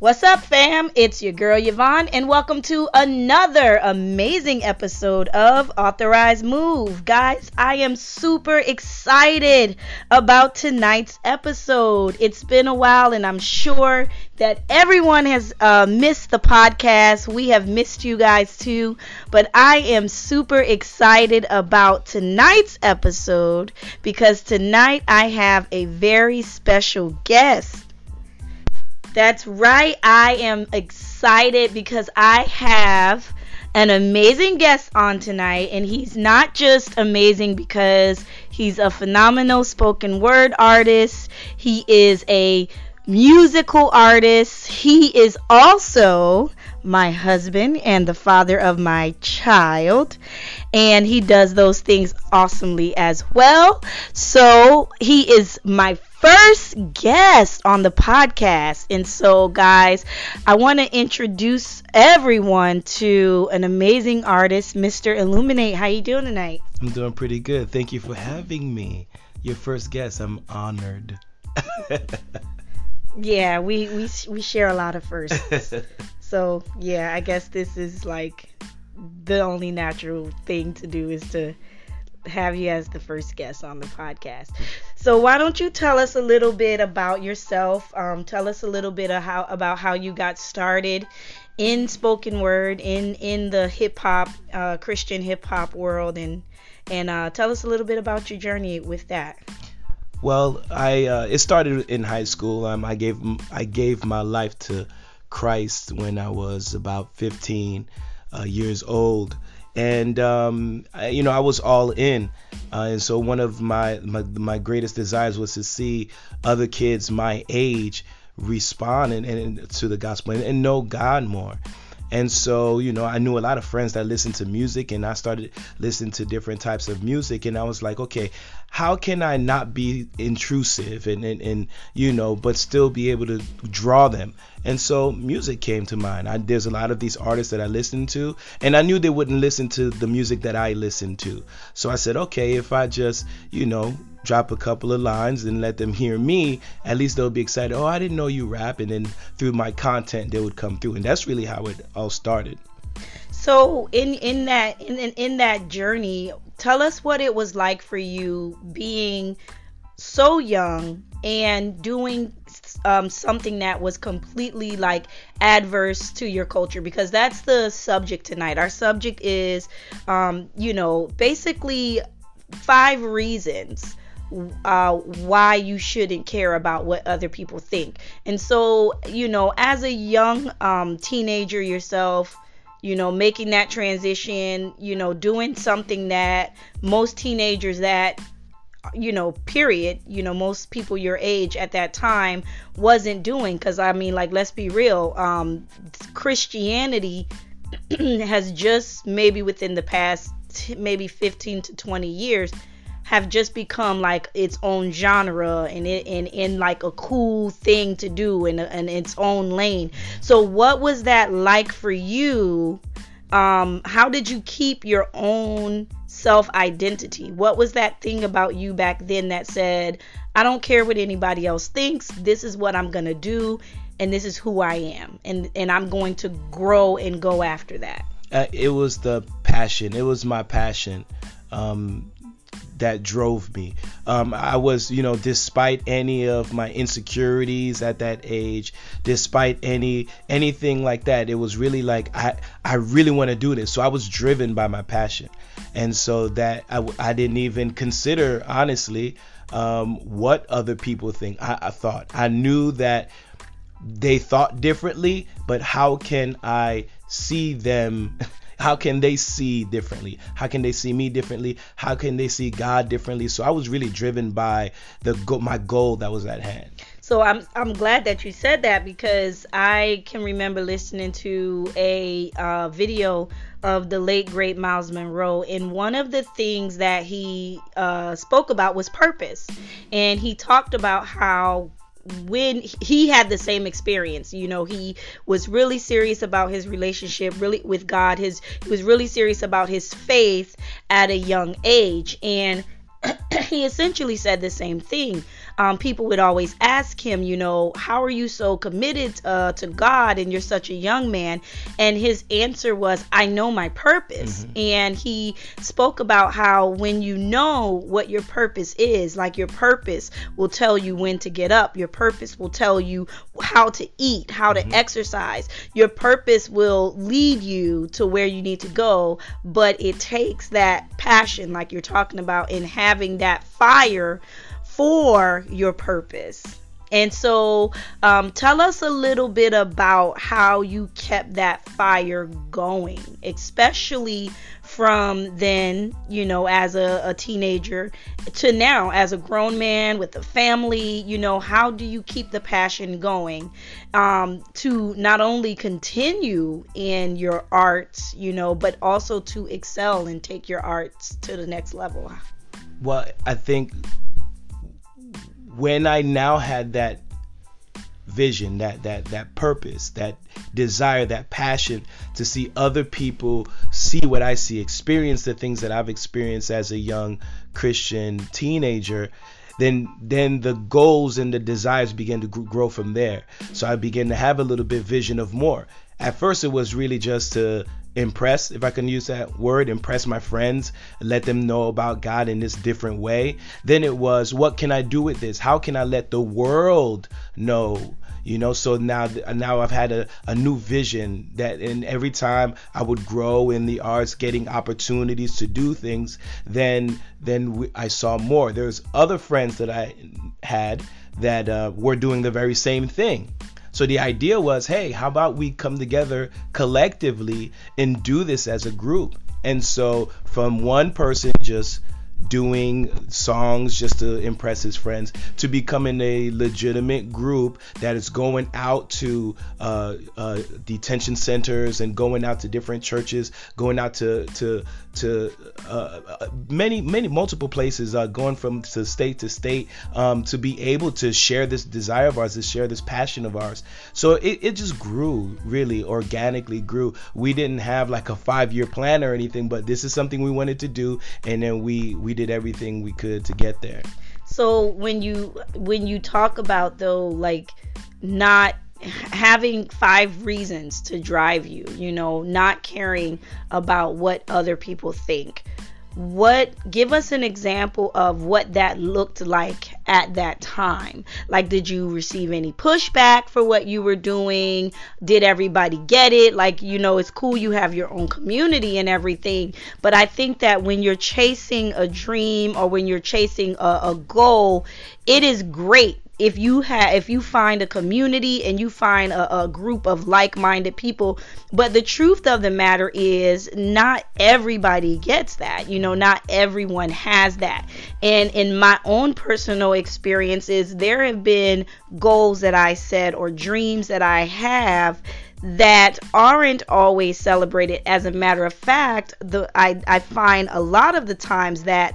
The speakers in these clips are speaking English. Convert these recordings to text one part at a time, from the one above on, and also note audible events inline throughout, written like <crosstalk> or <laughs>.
What's up, fam? It's your girl Yvonne, and welcome to another amazing episode of Authorized Move. Guys, I am super excited about tonight's episode. It's been a while, and I'm sure that everyone has uh, missed the podcast. We have missed you guys too, but I am super excited about tonight's episode because tonight I have a very special guest. That's right. I am excited because I have an amazing guest on tonight, and he's not just amazing because he's a phenomenal spoken word artist, he is a musical artist, he is also my husband and the father of my child and he does those things awesomely as well. So he is my first guest on the podcast. And so, guys, I want to introduce everyone to an amazing artist, Mr. Illuminate. How you doing tonight? I'm doing pretty good. Thank you for having me. Your first guest. I'm honored. <laughs> yeah, we we we share a lot of firsts. <laughs> so, yeah, I guess this is like the only natural thing to do is to have you as the first guest on the podcast. So why don't you tell us a little bit about yourself? Um, tell us a little bit of how about how you got started in spoken word in in the hip hop uh, Christian hip hop world, and and uh, tell us a little bit about your journey with that. Well, I uh, it started in high school. Um, I gave I gave my life to Christ when I was about 15 uh, years old and um, I, you know I was all in, uh, and so one of my, my my greatest desires was to see other kids my age respond and, and to the gospel and, and know God more. And so, you know, I knew a lot of friends that listened to music and I started listening to different types of music and I was like, okay, how can I not be intrusive and, and, and you know, but still be able to draw them? And so music came to mind. I, there's a lot of these artists that I listened to, and I knew they wouldn't listen to the music that I listened to. So I said, okay, if I just, you know, drop a couple of lines and let them hear me, at least they'll be excited. Oh, I didn't know you rap. And then through my content, they would come through. And that's really how it all started. So in in that in, in that journey, tell us what it was like for you being so young and doing um, something that was completely like adverse to your culture because that's the subject tonight. Our subject is, um, you know, basically five reasons uh, why you shouldn't care about what other people think. And so, you know, as a young um, teenager yourself, you know, making that transition, you know, doing something that most teenagers that you know, period, you know, most people your age at that time wasn't doing cuz I mean like let's be real, um Christianity <clears throat> has just maybe within the past maybe 15 to 20 years have just become like its own genre and it and in like a cool thing to do in, in its own lane. So what was that like for you? Um, how did you keep your own self identity? What was that thing about you back then that said, I don't care what anybody else thinks, this is what I'm gonna do, and this is who I am, and and I'm going to grow and go after that. Uh, it was the passion. It was my passion. Um, that drove me. Um, I was, you know, despite any of my insecurities at that age, despite any anything like that, it was really like I I really want to do this. So I was driven by my passion, and so that I, I didn't even consider honestly um, what other people think. I, I thought I knew that they thought differently, but how can I see them? <laughs> how can they see differently? How can they see me differently? How can they see God differently? So I was really driven by the go- my goal that was at hand. So I'm I'm glad that you said that because I can remember listening to a uh, video of the late great Myles Munroe, and one of the things that he uh, spoke about was purpose, and he talked about how when he had the same experience you know he was really serious about his relationship really with god his he was really serious about his faith at a young age and <clears throat> he essentially said the same thing um, people would always ask him, you know, how are you so committed uh, to God and you're such a young man? And his answer was, I know my purpose. Mm-hmm. And he spoke about how when you know what your purpose is, like your purpose will tell you when to get up, your purpose will tell you how to eat, how to mm-hmm. exercise, your purpose will lead you to where you need to go. But it takes that passion, like you're talking about, in having that fire for your purpose. And so, um, tell us a little bit about how you kept that fire going, especially from then, you know, as a, a, teenager to now as a grown man with a family. You know, how do you keep the passion going um, to not only continue in your arts, you know, but also to excel and take your arts to the next level? Well, I think when I now had that vision, that that that purpose, that desire, that passion to see other people see what I see, experience the things that I've experienced as a young Christian teenager, then then the goals and the desires begin to grow from there. So I began to have a little bit vision of more. At first, it was really just to impress, if I can use that word, impress my friends, let them know about God in this different way. Then it was, what can I do with this? How can I let the world know? You know, so now now I've had a, a new vision that and every time I would grow in the arts, getting opportunities to do things, then then we, I saw more. There's other friends that I had that uh, were doing the very same thing. So the idea was, hey, how about we come together collectively and do this as a group? And so from one person just doing songs just to impress his friends to becoming a legitimate group that is going out to uh, uh, detention centers and going out to different churches, going out to to to uh, uh many many multiple places, uh, going from to state to state um, to be able to share this desire of ours, to share this passion of ours. So it, it just grew really organically grew. We didn't have like a five year plan or anything, but this is something we wanted to do, and then we we did everything we could to get there. So when you when you talk about though like not having five reasons to drive you, you know, not caring about what other people think what give us an example of what that looked like at that time. Like did you receive any pushback for what you were doing? Did everybody get it? Like you know it's cool you have your own community and everything but i think that when you're chasing a dream or when you're chasing a, a goal it is great if you have if you find a community and you find a, a group of like-minded people but the truth of the matter is not everybody gets that you know not everyone has that. And in my own personal experiences there have been goals that i set or dreams that i have that aren't always celebrated. As a matter of fact the i i find a lot of the times that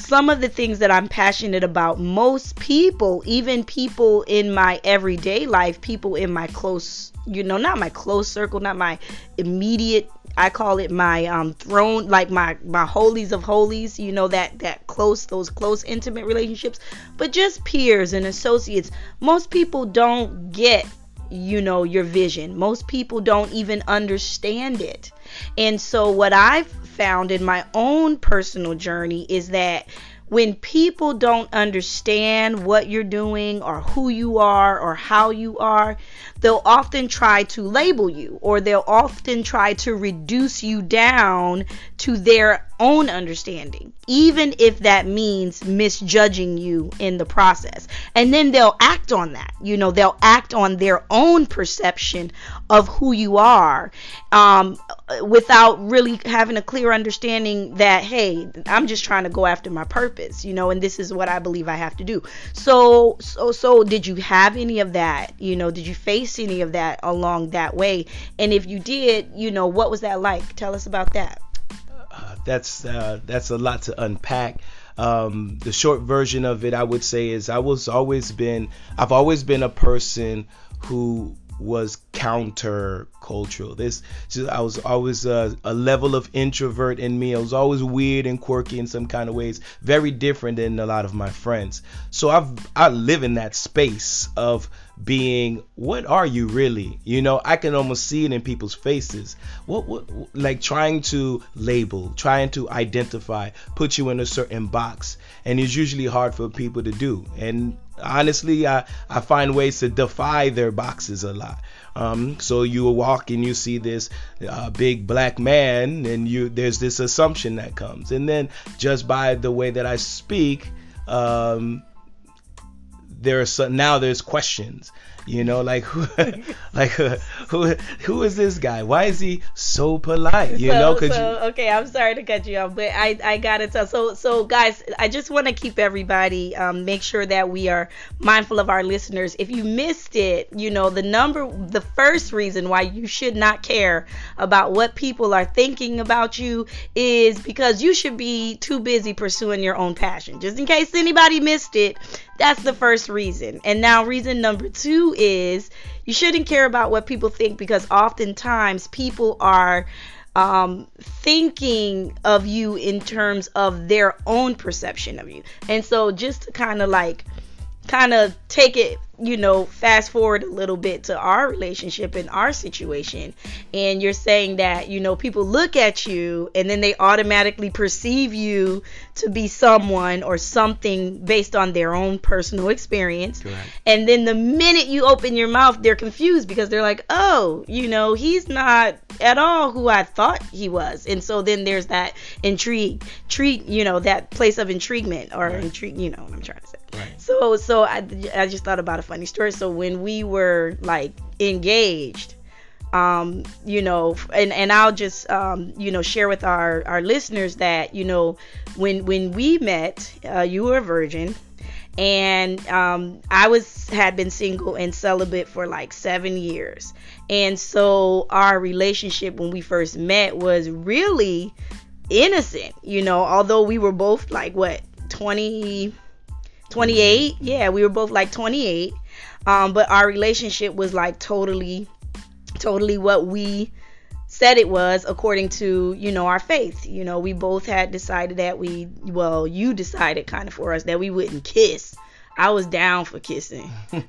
some of the things that I'm passionate about, most people, even people in my everyday life, people in my close, you know, not my close circle, not my immediate I call it my um throne like my my holies of holies, you know that that close those close intimate relationships, but just peers and associates. Most people don't get you know your vision. Most people don't even understand it. And so what I've found in my own personal journey is that when people don't understand what you're doing or who you are or how you are, they'll often try to label you or they'll often try to reduce you down to their own understanding, even if that means misjudging you in the process. And then they'll act on that. You know, they'll act on their own perception of who you are um, without really having a clear understanding that, hey, I'm just trying to go after my purpose, you know, and this is what I believe I have to do. So, so, so did you have any of that? You know, did you face any of that along that way? And if you did, you know, what was that like? Tell us about that that's uh, that's a lot to unpack. Um, the short version of it, I would say, is I was always been I've always been a person who was counter-cultural. This just, I was always a, a, level of introvert in me. I was always weird and quirky in some kind of ways, very different than a lot of my friends. So I've I live in that space of being what are you really you know i can almost see it in people's faces what, what like trying to label trying to identify put you in a certain box and it's usually hard for people to do and honestly i i find ways to defy their boxes a lot. Um, so you walk and you see this uh, big black man and you there's this assumption that comes. And then just by the way that i speak um, there are some, now there's questions you know like who <laughs> like who who is this guy? Why is he so polite? You so, know cause so, you... okay i'm sorry to cut you off but i i gotta tell so so guys i just want to keep everybody um make sure that we are mindful of our listeners. If you missed it you know the number the first reason why you should not care about what people are thinking about you is because you should be too busy pursuing your own passion. Just in case anybody missed it that's the first reason. And now, reason number two is you shouldn't care about what people think because oftentimes people are um, thinking of you in terms of their own perception of you. And so, just to kind of like, kind of take it you know, fast forward a little bit to our relationship and our situation, and you're saying that, you know, people look at you and then they automatically perceive you to be someone or something based on their own personal experience. Correct. And then the minute you open your mouth, they're confused because they're like, oh, you know, he's not at all who I thought he was. And so then there's that intrigue, treat, you know, that place of intriguement or right. intrigue, you know what I'm trying to say. So, so I, I just thought about a funny story. So when we were like engaged, um, you know, and, and I'll just, um, you know, share with our, our listeners that, you know, when, when we met, uh, you were a virgin and um, I was had been single and celibate for like seven years, and so our relationship when we first met was really innocent, you know. Although we were both like what 20, 28, yeah, we were both like 28, um, but our relationship was like totally, totally what we said it was according to you know our faith. You know we both had decided that we well you decided kind of for us that we wouldn't kiss. I was down for kissing. <laughs>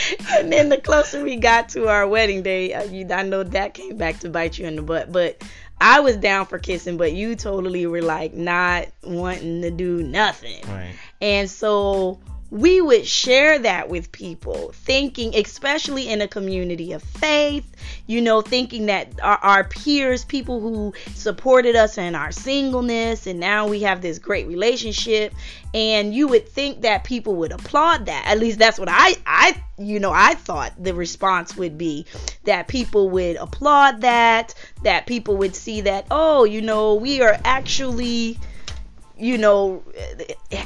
<laughs> And then the closer we got to our wedding day i know that came back to bite you in the butt. But i was down for kissing but you totally were like not wanting to do nothing right. and so we would share that with people, thinking, especially in a community of faith, you know, thinking that our, our, peers, people who supported us in our singleness, and now we have this great relationship, and you would think that people would applaud that. At least that's what I, I, you know, I thought the response would be that people would applaud that, that people would see that, oh, you know, we are actually you know,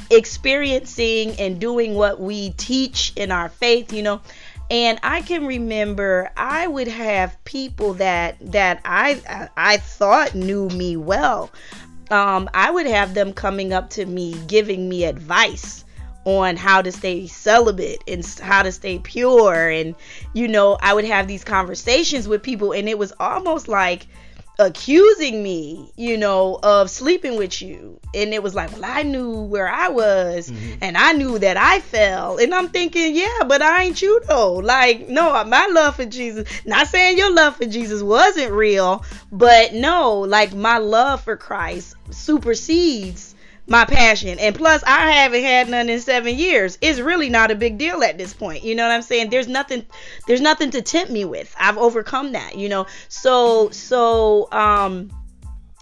experiencing and doing what we teach in our faith, you know. And I can remember I would have people that that I I thought knew me well. Um, I would have them coming up to me giving me advice on how to stay celibate and how to stay pure and you know I would have these conversations with people and it was almost like accusing me, you know, of sleeping with you. And it was like, well, I knew where I was mm-hmm. and I knew that I fell. And I'm thinking, yeah, but I ain't you though. Like, no, my love for Jesus, not saying your love for Jesus wasn't real, but no, like my love for Christ supersedes my passion. And plus, I haven't had none in seven years. It's really not a big deal at this point. You know what I'm saying? There's nothing, there's nothing to tempt me with. I've overcome that. You know. So so um,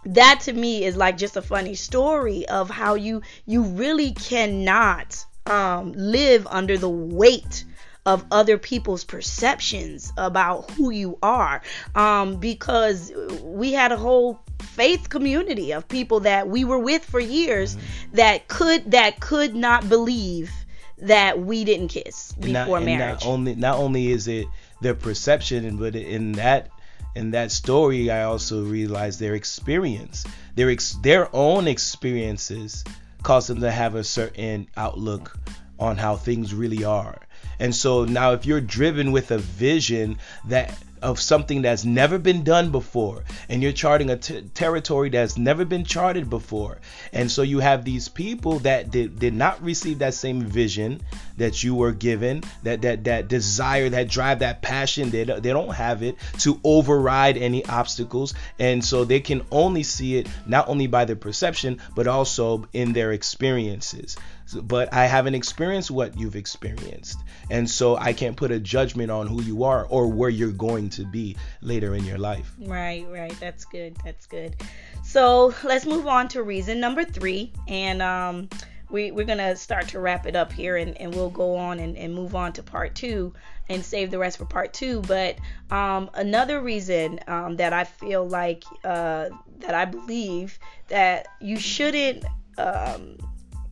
that to me is like just a funny story of how you you really cannot um live under the weight of other people's perceptions about who you are um, because we had a whole faith community of people that we were with for years mm-hmm. that could that could not believe that we didn't kiss before not, marriage. Not only not only is it their perception, but in that in that story, I also realized their experience, their ex, their own experiences, caused them to have a certain outlook on how things really are. And so now if you're driven with a vision that of something that's never been done before and you're charting a t- territory that's never been charted before and so you have these people that did, did not receive that same vision that you were given that that that desire that drive that passion they, they don't have it to override any obstacles. And so they can only see it not only by their perception but also in their experiences but I haven't experienced what you've experienced. And so I can't put a judgment on who you are or where you're going to be later in your life. Right, right. That's good. That's good. So let's move on to reason number three. And um, we, we're going to start to wrap it up here and, and we'll go on and, and move on to part two and save the rest for part two. But um, another reason um, that I feel like, uh, that I believe that you shouldn't um,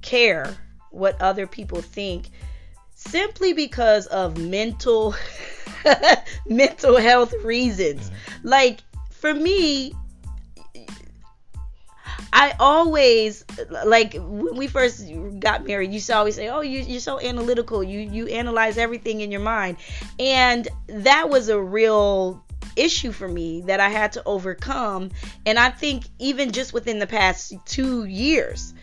care what other people think simply because of mental <laughs> mental health reasons. Like for me, I always like when we first got married. You used to always say, "Oh, you, you're so analytical. You you analyze everything in your mind," and that was a real issue for me that I had to overcome. And I think even just within the past two years,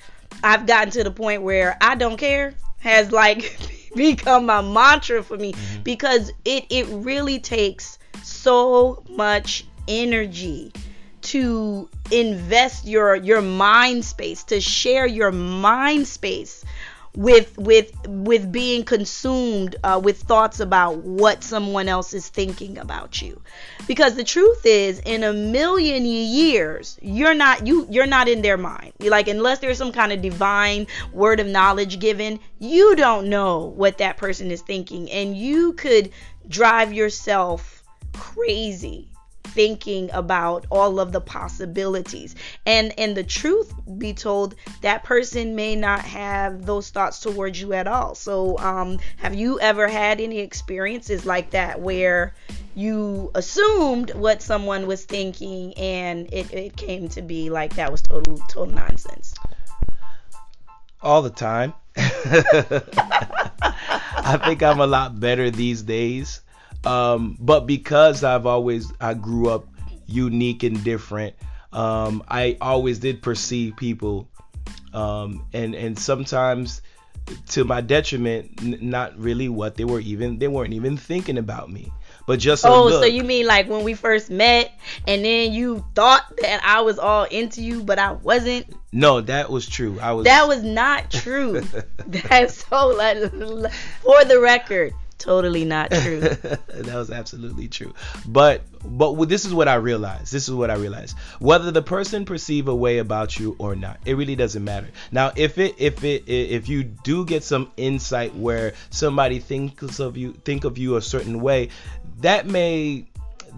I've gotten to the point where I don't care has like <laughs> become my mantra for me mm-hmm. because it it really takes so much energy to invest your your mind space to share your mind space with with with being consumed uh, with thoughts about what someone else is thinking about you. Because the truth is in a million years you're not you you're not in their mind. You're like unless there's some kind of divine word of knowledge given you don't know what that person is thinking. And you could drive yourself crazy thinking about all of the possibilities. And and the truth be told that person may not have those thoughts towards you at all. So um have you ever had any experiences like that where you assumed what someone was thinking and it, it came to be like that was total total nonsense? All the time. <laughs> I think I'm a lot better these days um, but because I've always I grew up unique and different, um, I always did perceive people, um, and and sometimes to my detriment, n- not really what they were even they weren't even thinking about me. But just oh, look. so you mean like when we first met, and then you thought that I was all into you, but I wasn't. No, that was true. I was. That was not true. <laughs> That's so like for the record totally not <laughs> true. that was absolutely true. But but this is what I realized. This is what I realized. Whether the person perceive a way about you or not, it really doesn't matter. Now, if it if it if you do get some insight where somebody thinks of you think of you a certain way, that may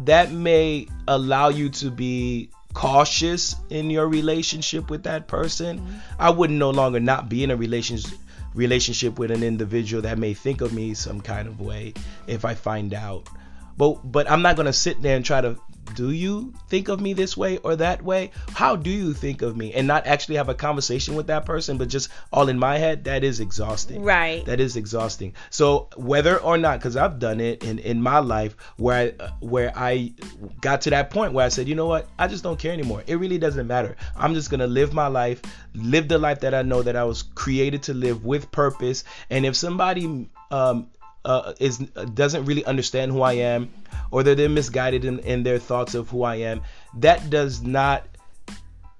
that may allow you to be cautious in your relationship with that person. Mm-hmm. I wouldn't no longer not be in a relationship relationship with an individual that may think of me some kind of way if I find out. But but I'm not gonna sit there and try to do you think of me this way or that way? How do you think of me? And not actually have a conversation with that person, but just all in my head, that is exhausting. Right. That is exhausting. So whether or not, because I've done it in, in my life where I, where I got to that point where I said, you know what, I just don't care anymore. It really doesn't matter. I'm just gonna live my life, live the life that I know that I was created to live with purpose. And if somebody um, uh, is doesn't really understand who I am, or that they're misguided in, in their thoughts of who I am, that does not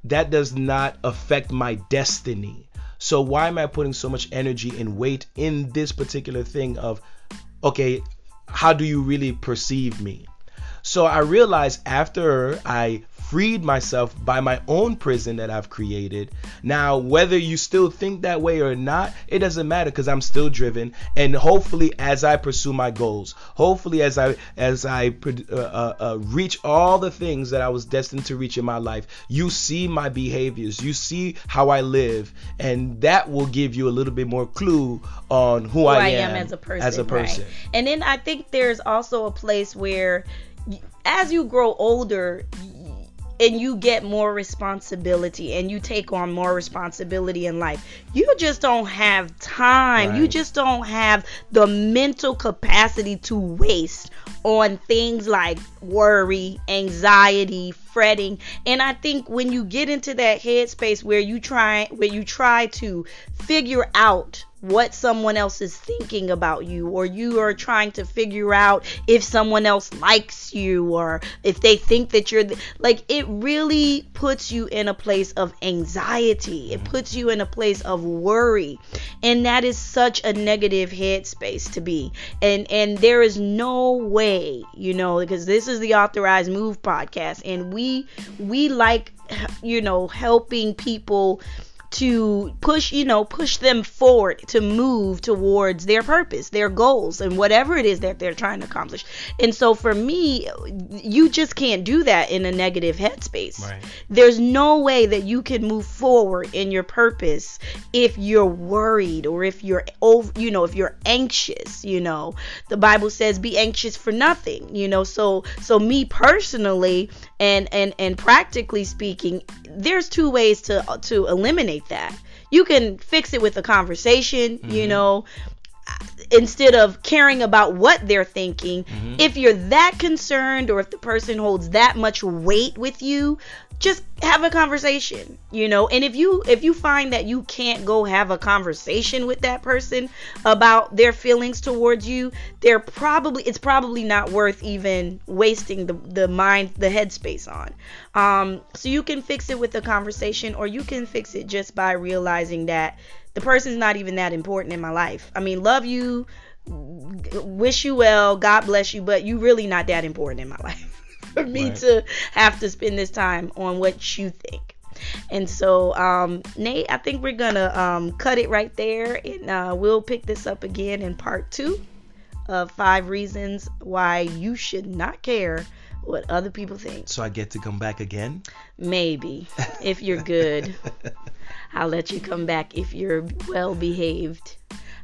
that does not affect my destiny. So why am I putting so much energy and weight in this particular thing of okay, how do you really perceive me? So I realized after I freed myself by my own prison that I've created. Now, whether you still think that way or not, it doesn't matter because I'm still driven. And hopefully, as I pursue my goals, hopefully as I as I uh, uh, uh, reach all the things that I was destined to reach in my life, you see my behaviors, you see how I live, and that will give you a little bit more clue on who, who I, am, am, as a person. As a person. Right. And then I think there's also a place where as you grow older and you get more responsibility and you take on more responsibility in life. You just don't have time. Right. You just don't have the mental capacity to waste on things like worry, anxiety, fretting. And I think when you get into that headspace where you try where you try to figure out what someone else is thinking about you or you are trying to figure out if someone else likes you or if they think that you're th- like it really puts you in a place of anxiety. It puts you in a place of worry. And that is such a negative headspace to be. And and there is no way you know because this is the authorized move podcast and we we like you know helping people to push, you know, push them forward to move towards their purpose, their goals, and whatever it is that they're trying to accomplish. And so for me, you just can't do that in a negative headspace. Right. There's no way that you can move forward in your purpose if you're worried or if you're over, you know, if you're anxious, you know. The Bible says be anxious for nothing, you know. So so me personally and and and practically speaking, there's two ways to to eliminate that. You can fix it with a conversation, mm-hmm. you know, instead of caring about what they're thinking. Mm-hmm. If you're that concerned or if the person holds that much weight with you, just have a conversation you know? And if you if you find that you can't go have a conversation with that person about their feelings towards you they're probably it's probably not worth even wasting the the mind the headspace on. Um so you can fix it with a conversation or you can fix it just by realizing that the person's not even that important in my life. I mean love you wish you well god bless you but you really not that important in my <laughs> life <laughs> for me right. to have to spend this time on what you think. And so, um, Nate, I think we're gonna um, cut it right there, and uh, we'll pick this up again in part two of five reasons why you should not care what other people think. So I get to come back again? Maybe, if you're good. <laughs> I'll let you come back if you're well behaved.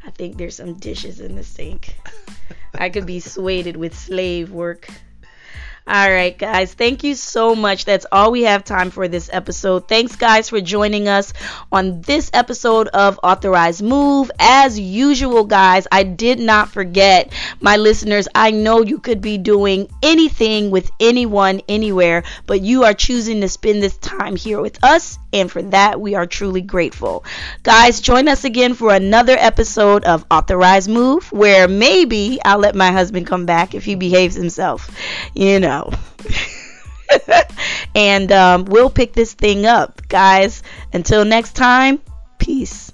I think there's some dishes in the sink. I could be <laughs> swayed with slave work. All right, guys. Thank you so much. That's all we have time for this episode. Thanks, guys, for joining us on this episode of Authorized Move. As usual, guys, I did not forget my listeners. I know you could be doing anything with anyone, anywhere, but you are choosing to spend this time here with us. And for that, we are truly grateful. Guys, join us again for another episode of Authorized Move, where maybe I'll let my husband come back if he behaves himself. You know know. <laughs> and um, we'll pick this thing up, guys. Until next time, peace.